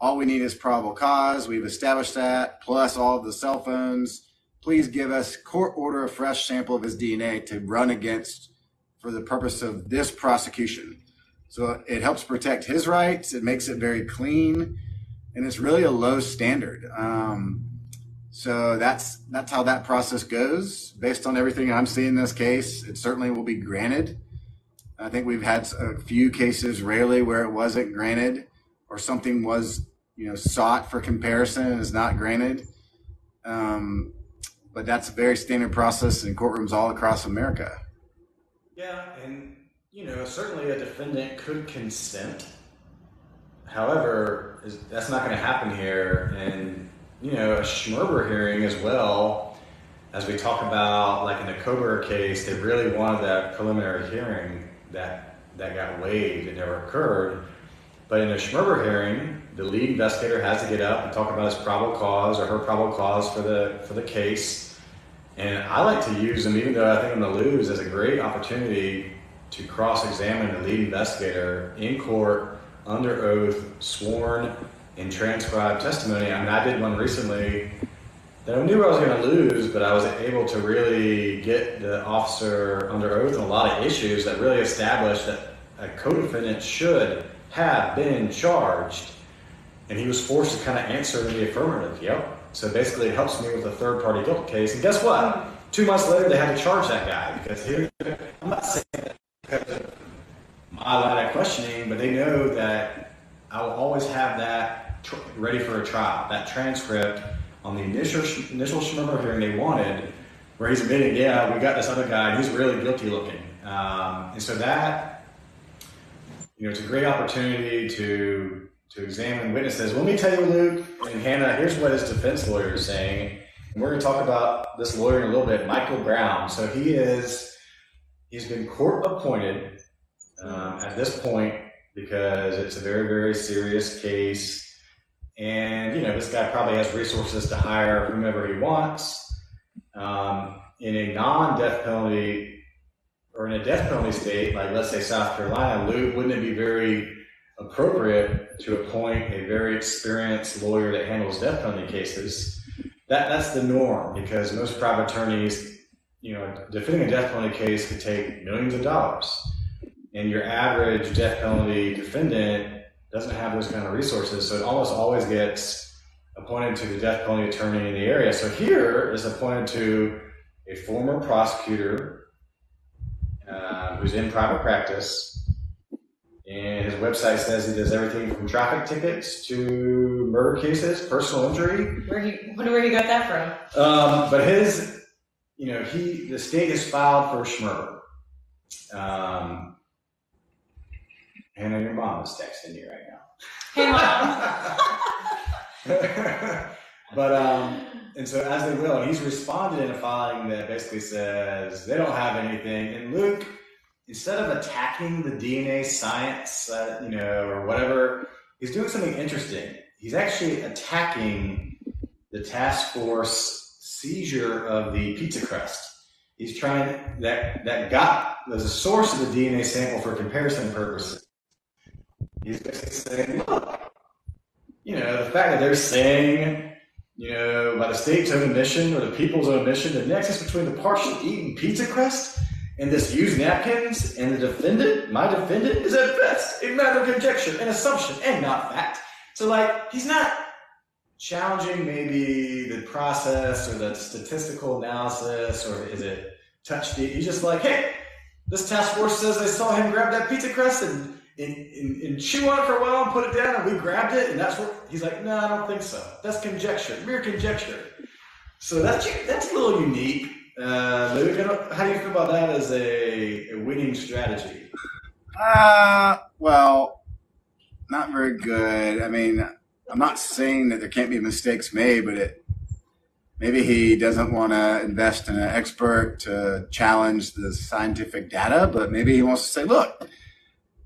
all we need is probable cause. We've established that, plus all of the cell phones please give us court order a fresh sample of his DNA to run against for the purpose of this prosecution. So it helps protect his rights. It makes it very clean, and it's really a low standard. Um, so that's that's how that process goes. Based on everything I'm seeing in this case, it certainly will be granted. I think we've had a few cases, rarely where it wasn't granted, or something was you know sought for comparison and is not granted. Um, but that's a very standard process in courtrooms all across America. Yeah, and you know, certainly a defendant could consent. However, that's not going to happen here, and you know, a Schmerber hearing as well. As we talk about, like in the Kohberger case, they really wanted that preliminary hearing that that got waived. It never occurred. But in a Schmerber hearing, the lead investigator has to get up and talk about his probable cause or her probable cause for the for the case and I like to use them, even though I think I'm going to lose, as a great opportunity to cross examine the lead investigator in court, under oath, sworn, and transcribed testimony. I mean, I did one recently that I knew I was going to lose, but I was able to really get the officer under oath on a lot of issues that really established that a co defendant should have been charged. And he was forced to kind of answer in the affirmative. Yep, so basically, it helps me with a third party guilt case. And guess what? Two months later, they had to charge that guy because here, I'm not saying that because of my line of questioning, but they know that I will always have that tr- ready for a trial. That transcript on the initial initial Schmerber hearing they wanted, where he's admitting, yeah, we got this other guy, he's really guilty looking. Um, and so that, you know, it's a great opportunity to to examine witnesses. Let me tell you, Luke and Hannah, here's what his defense lawyer is saying. And we're going to talk about this lawyer in a little bit, Michael Brown. So he is, he's been court appointed um, at this point because it's a very, very serious case. And, you know, this guy probably has resources to hire whomever he wants. Um, in a non death penalty or in a death penalty state, like let's say South Carolina, wouldn't it be very appropriate to appoint a very experienced lawyer that handles death penalty cases. That that's the norm because most private attorneys, you know, defending a death penalty case could take millions of dollars, and your average death penalty defendant doesn't have those kind of resources. So it almost always gets appointed to the death penalty attorney in the area. So here is appointed to a former prosecutor uh, who's in private practice. And his website says he does everything from traffic tickets to murder cases, personal injury. Where he, wonder where he got that from. Um, but his, you know, he the state has filed for Schmerber. Um, Hannah, your mom is texting you right now. Hey, mom. but um, and so as they will, and he's responded in a filing that basically says they don't have anything. And Luke, instead of attacking the DNA science, uh, you know, or whatever, he's doing something interesting. He's actually attacking the task force seizure of the pizza crust. He's trying that that got was a source of the DNA sample for comparison purposes. He's basically saying, look, you know, the fact that they're saying, you know, by the state's own admission or the people's own admission, the nexus between the partially eaten pizza crust and this used napkins and the defendant, my defendant, is at best a matter of conjecture and assumption and not fact. So, like, he's not challenging maybe the process or the statistical analysis or is it touch deep. He's just like, hey, this task force says they saw him grab that pizza crust and, and, and, and chew on it for a while and put it down and we grabbed it and that's what he's like, no, I don't think so. That's conjecture, mere conjecture. So that's that's a little unique. Uh, how do you feel about that as a, a winning strategy? Uh, well, not very good. I mean, I'm not saying that there can't be mistakes made, but it maybe he doesn't want to invest in an expert to challenge the scientific data, but maybe he wants to say, look,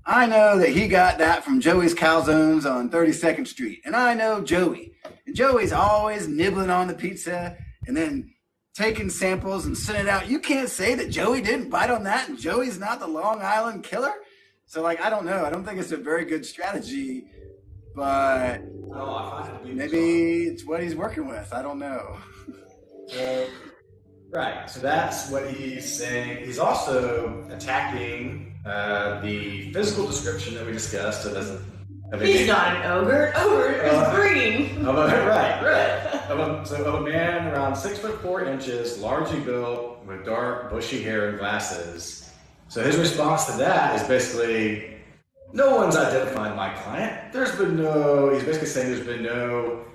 I know that he got that from Joey's Calzones on 32nd Street, and I know Joey. And Joey's always nibbling on the pizza and then taking samples and sending it out. You can't say that Joey didn't bite on that and Joey's not the Long Island killer. So, like, I don't know. I don't think it's a very good strategy, but oh, maybe it's what he's working with. I don't know. Right. So that's what he's saying. He's also attacking uh, the physical description that we discussed of, of a He's not an ogre. Ogre is uh, green. Of a, right, right. Of a, so of a man around six foot four inches, largely built, with dark, bushy hair and glasses. So his response to that is basically, no one's identified my client. There's been no. He's basically saying there's been no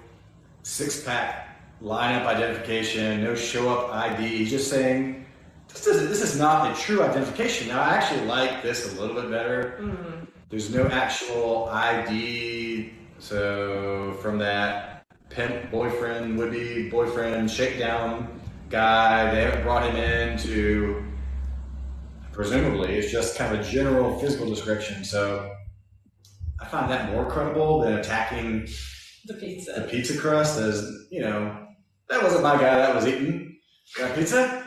six pack lineup identification, no show up ID. He's just saying this is this is not a true identification. Now I actually like this a little bit better. Mm-hmm. There's no actual ID. So from that pimp boyfriend, would be boyfriend, shakedown guy, they haven't brought him in to presumably it's just kind of a general physical description. So I find that more credible than attacking the pizza. The pizza crust as you know that wasn't my guy that was eating that pizza.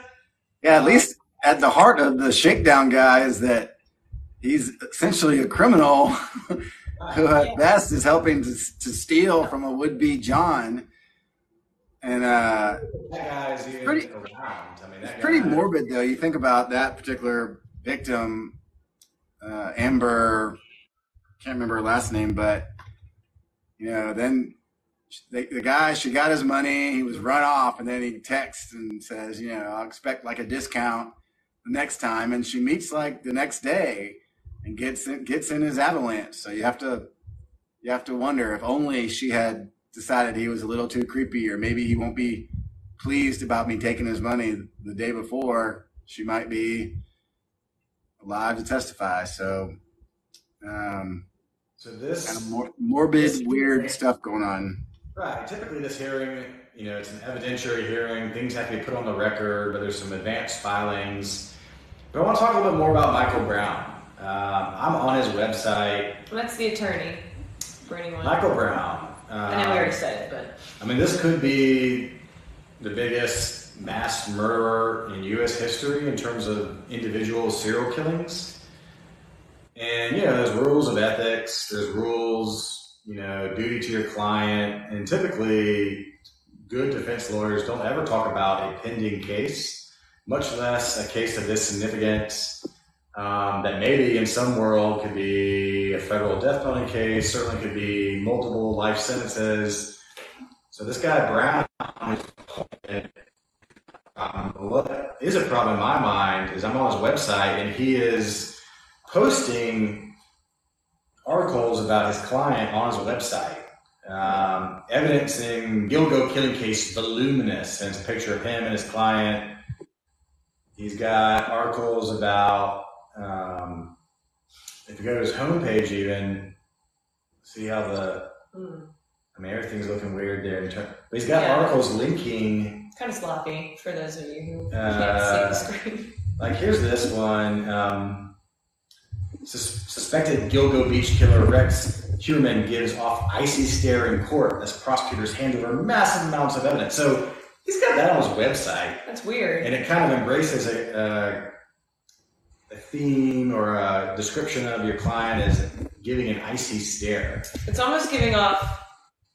Yeah, at least at the heart of the shakedown guy is that he's essentially a criminal who at best is helping to, to steal from a would-be John. And uh, guy's pretty. I mean, it's pretty morbid though. You think about that particular victim, uh, Amber. Can't remember her last name, but you know, then the, the guy, she got his money. He was run off, and then he texts and says, you know, I'll expect like a discount the next time. And she meets like the next day and gets in, gets in his avalanche. So you have to you have to wonder if only she had decided he was a little too creepy, or maybe he won't be pleased about me taking his money the day before. She might be alive to testify. So, um, so this kind of mor- morbid, this, weird stuff going on. Right. Typically, this hearing, you know, it's an evidentiary hearing. Things have to be put on the record, but there's some advanced filings. But I want to talk a little bit more about Michael Brown. Um, I'm on his website. That's the attorney for anyone. Michael Brown. Um, I know we already said it, but. I mean, this could be the biggest mass murderer in U.S. history in terms of individual serial killings. And, you know, there's rules of ethics, there's rules you know, duty to your client. And typically, good defense lawyers don't ever talk about a pending case, much less a case of this significance um, that maybe in some world could be a federal death penalty case, certainly could be multiple life sentences. So this guy Brown, um, what is a problem in my mind is I'm on his website and he is posting articles about his client on his website, um, evidencing Gilgo killing case voluminous, and it's a picture of him and his client. He's got articles about, um, if you go to his homepage, even see how the, Mm. I mean, everything's looking weird there. in But he's got Yeah. articles linking Kind of sloppy for those of you who Uh, can't see the screen. Like here's this one. Um, sus- suspected Gilgo Beach killer Rex Heuermann gives off icy stare in court as prosecutors hand over massive amounts of evidence. So he's got that on his website, That's weird. and it kind of embraces a, a, a theme or a description of your client as giving an icy stare. It's almost giving off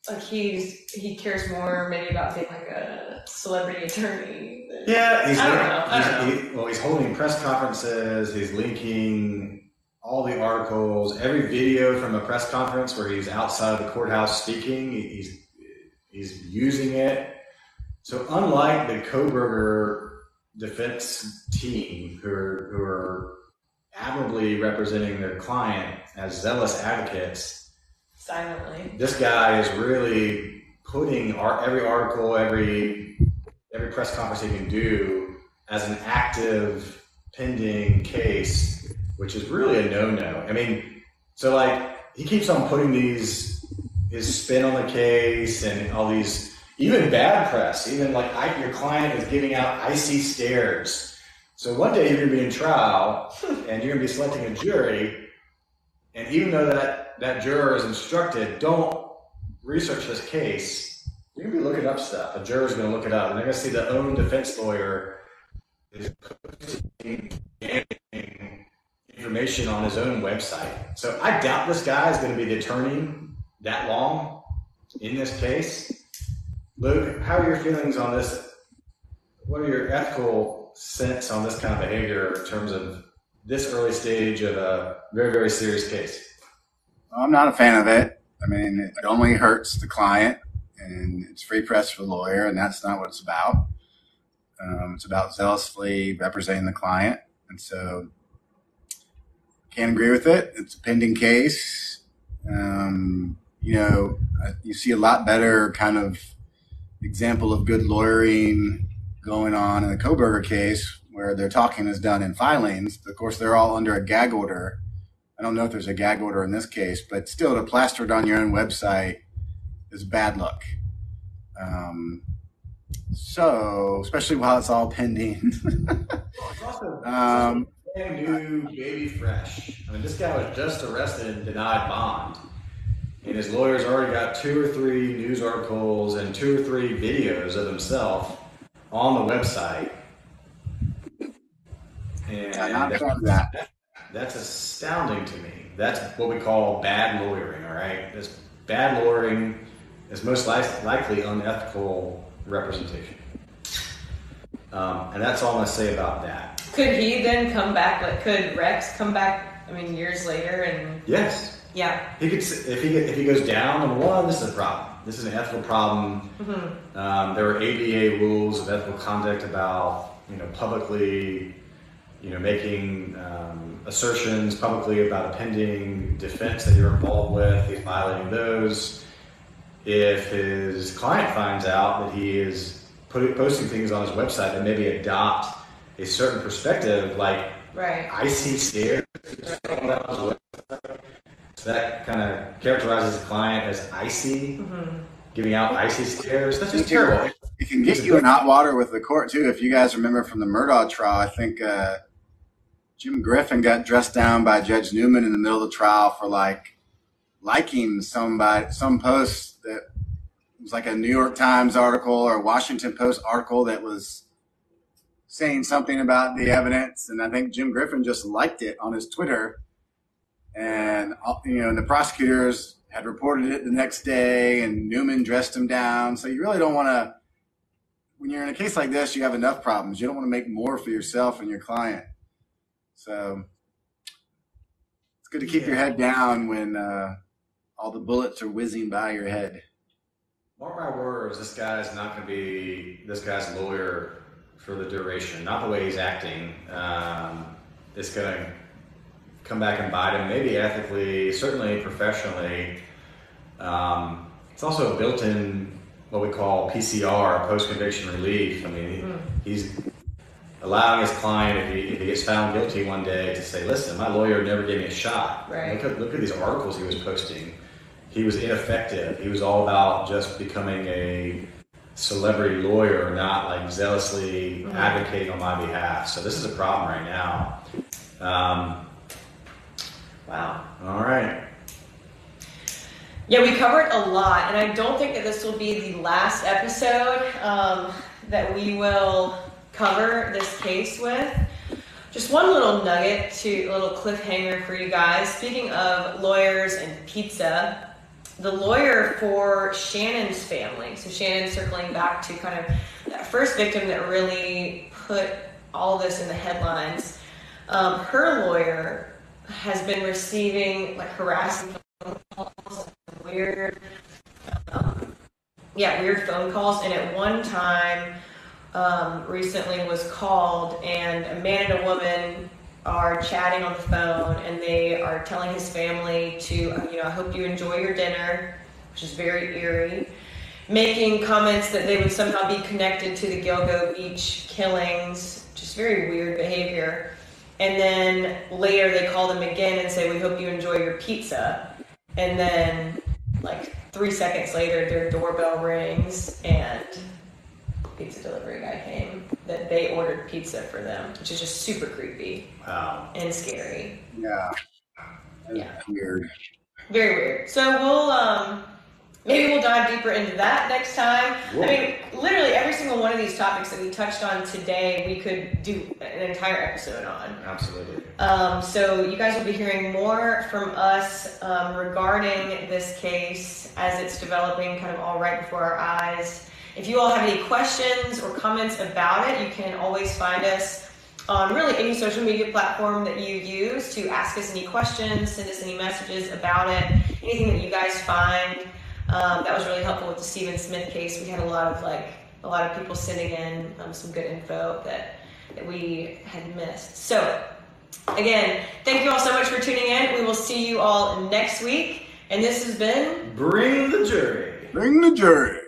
like he's he cares more maybe about being like a celebrity attorney. Yeah, he's, I don't know, I don't he- well, he's holding press conferences. He's linking all the articles, every video from a press conference where he's outside of the courthouse speaking. He's he's using it. So unlike the Kohberger defense team, who are, who are admirably representing their client as zealous advocates, silently. this guy is really putting our, every article, every every press conference he can do as an active pending case, which is really a no-no. I mean, so like he keeps on putting these his spin on the case and all these even bad press, even like I, your client is giving out icy stares. So one day you're going to be in trial and you're going to be selecting a jury, and even though that that juror is instructed, don't research this case. You're gonna be looking up stuff. A juror's gonna look it up, and they're gonna see the own defense lawyer is posting information on his own website. So I doubt this guy is gonna be the attorney that long in this case. Luke, how are your feelings on this? What are your ethical sense on this kind of behavior in terms of this early stage of a very, very serious case? I'm not a fan of it. I mean, it only hurts the client, and it's free press for the lawyer, and that's not what it's about. Um, it's about zealously representing the client, and so can't agree with it. It's a pending case. Um, you know, you see a lot better kind of example of good lawyering going on in the Kohberger case, where their talking is done in filings. Of course, they're all under a gag order. I don't know if there's a gag order in this case, but still to plaster it on your own website is bad luck. Um, so, especially while it's all pending. Um, brand new, baby fresh. I mean, this guy was just arrested and denied bond. And his lawyer's already got two or three news articles and two or three videos of himself on the website. And fan that. that's astounding to me. That's what we call bad lawyering, all right? This bad lawyering is most li- likely unethical representation. Um, and that's all I'm going to say about that. Could he then come back? Like, could Rex come back? I mean, years later, and Yes, yeah, He could, if he if he goes down. Number one, this is a problem. This is an ethical problem. hmm Um, there were ABA rules of ethical conduct about you know publicly, you know making um, assertions publicly about a pending defense that you're involved with. He's violating those. If his client finds out that he is putting posting things on his website that maybe adopt a certain perspective, like right. icy stare. So that kind of characterizes the client as icy, hmm giving out icy stares. That's just terrible. It can get you in hot water with the court too. If you guys remember from the Murdaugh trial, I think uh, Jim Griffin got dressed down by Judge Newman in the middle of the trial for like liking somebody some post that was like a New York Times article or Washington Post article that was saying something about the evidence, and I think Jim Griffin just liked it on his Twitter, and uh, you know, and the prosecutors had reported it the next day, and Newman dressed him down. So you really don't want to when you're in a case like this, you have enough problems. You don't want to make more for yourself and your client. So it's good to keep your head down when uh, all the bullets are whizzing by your head. Mark my words, this guy's not going to be this guy's lawyer for the duration. Not the way he's acting. Um, it's going to come back and bite him. Maybe ethically, certainly professionally. Um, it's also a built-in what we call PCR, post-conviction relief. I mean, Mm. he's allowing his client, if he, if he gets found guilty one day, to say, "Listen, my lawyer never gave me a shot. Right. Look at look at these articles he was posting. He was ineffective. He was all about just becoming a celebrity lawyer, or not like zealously Mhm. advocating on my behalf. So this is a problem right now. Um, Wow. all right. Yeah, we covered a lot, and I don't think that this will be the last episode um, that we will cover this case with. Just one little nugget to a little cliffhanger for you guys. Speaking of lawyers and pizza, the lawyer for Shannan's family, so Shannan circling back to kind of that first victim that really put all this in the headlines, um, her lawyer has been receiving like harassing phone calls weird, um, yeah, weird phone calls. And at one time, um, recently was called, and a man and a woman are chatting on the phone, and they are telling his family to, you know, I hope you enjoy your dinner, which is very eerie. Making comments that they would somehow be connected to the Gilgo Beach killings, just very weird behavior. And then later they call them again and say, We hope you enjoy your pizza. And then, like three seconds later, their doorbell rings and pizza delivery guy came that they ordered pizza for them, which is just super creepy Wow. and scary. Yeah. That's Yeah. Weird. Very weird. So we'll um maybe we'll dive deeper into that next time. Cool. I mean, literally every single one of these topics that we touched on today, we could do an entire episode on. Absolutely. Um, so you guys will be hearing more from us um, regarding this case as it's developing kind of all right before our eyes. If you all have any questions or comments about it, you can always find us on really any social media platform that you use to ask us any questions, send us any messages about it, anything that you guys find. Um, that was really helpful with the Stephen Smith case. We had a lot of like a lot of people sending in um, some good info that that we had missed. So Again, thank you all so much for tuning in. We will see you all next week. And this has been Bring the jury. Bring the jury.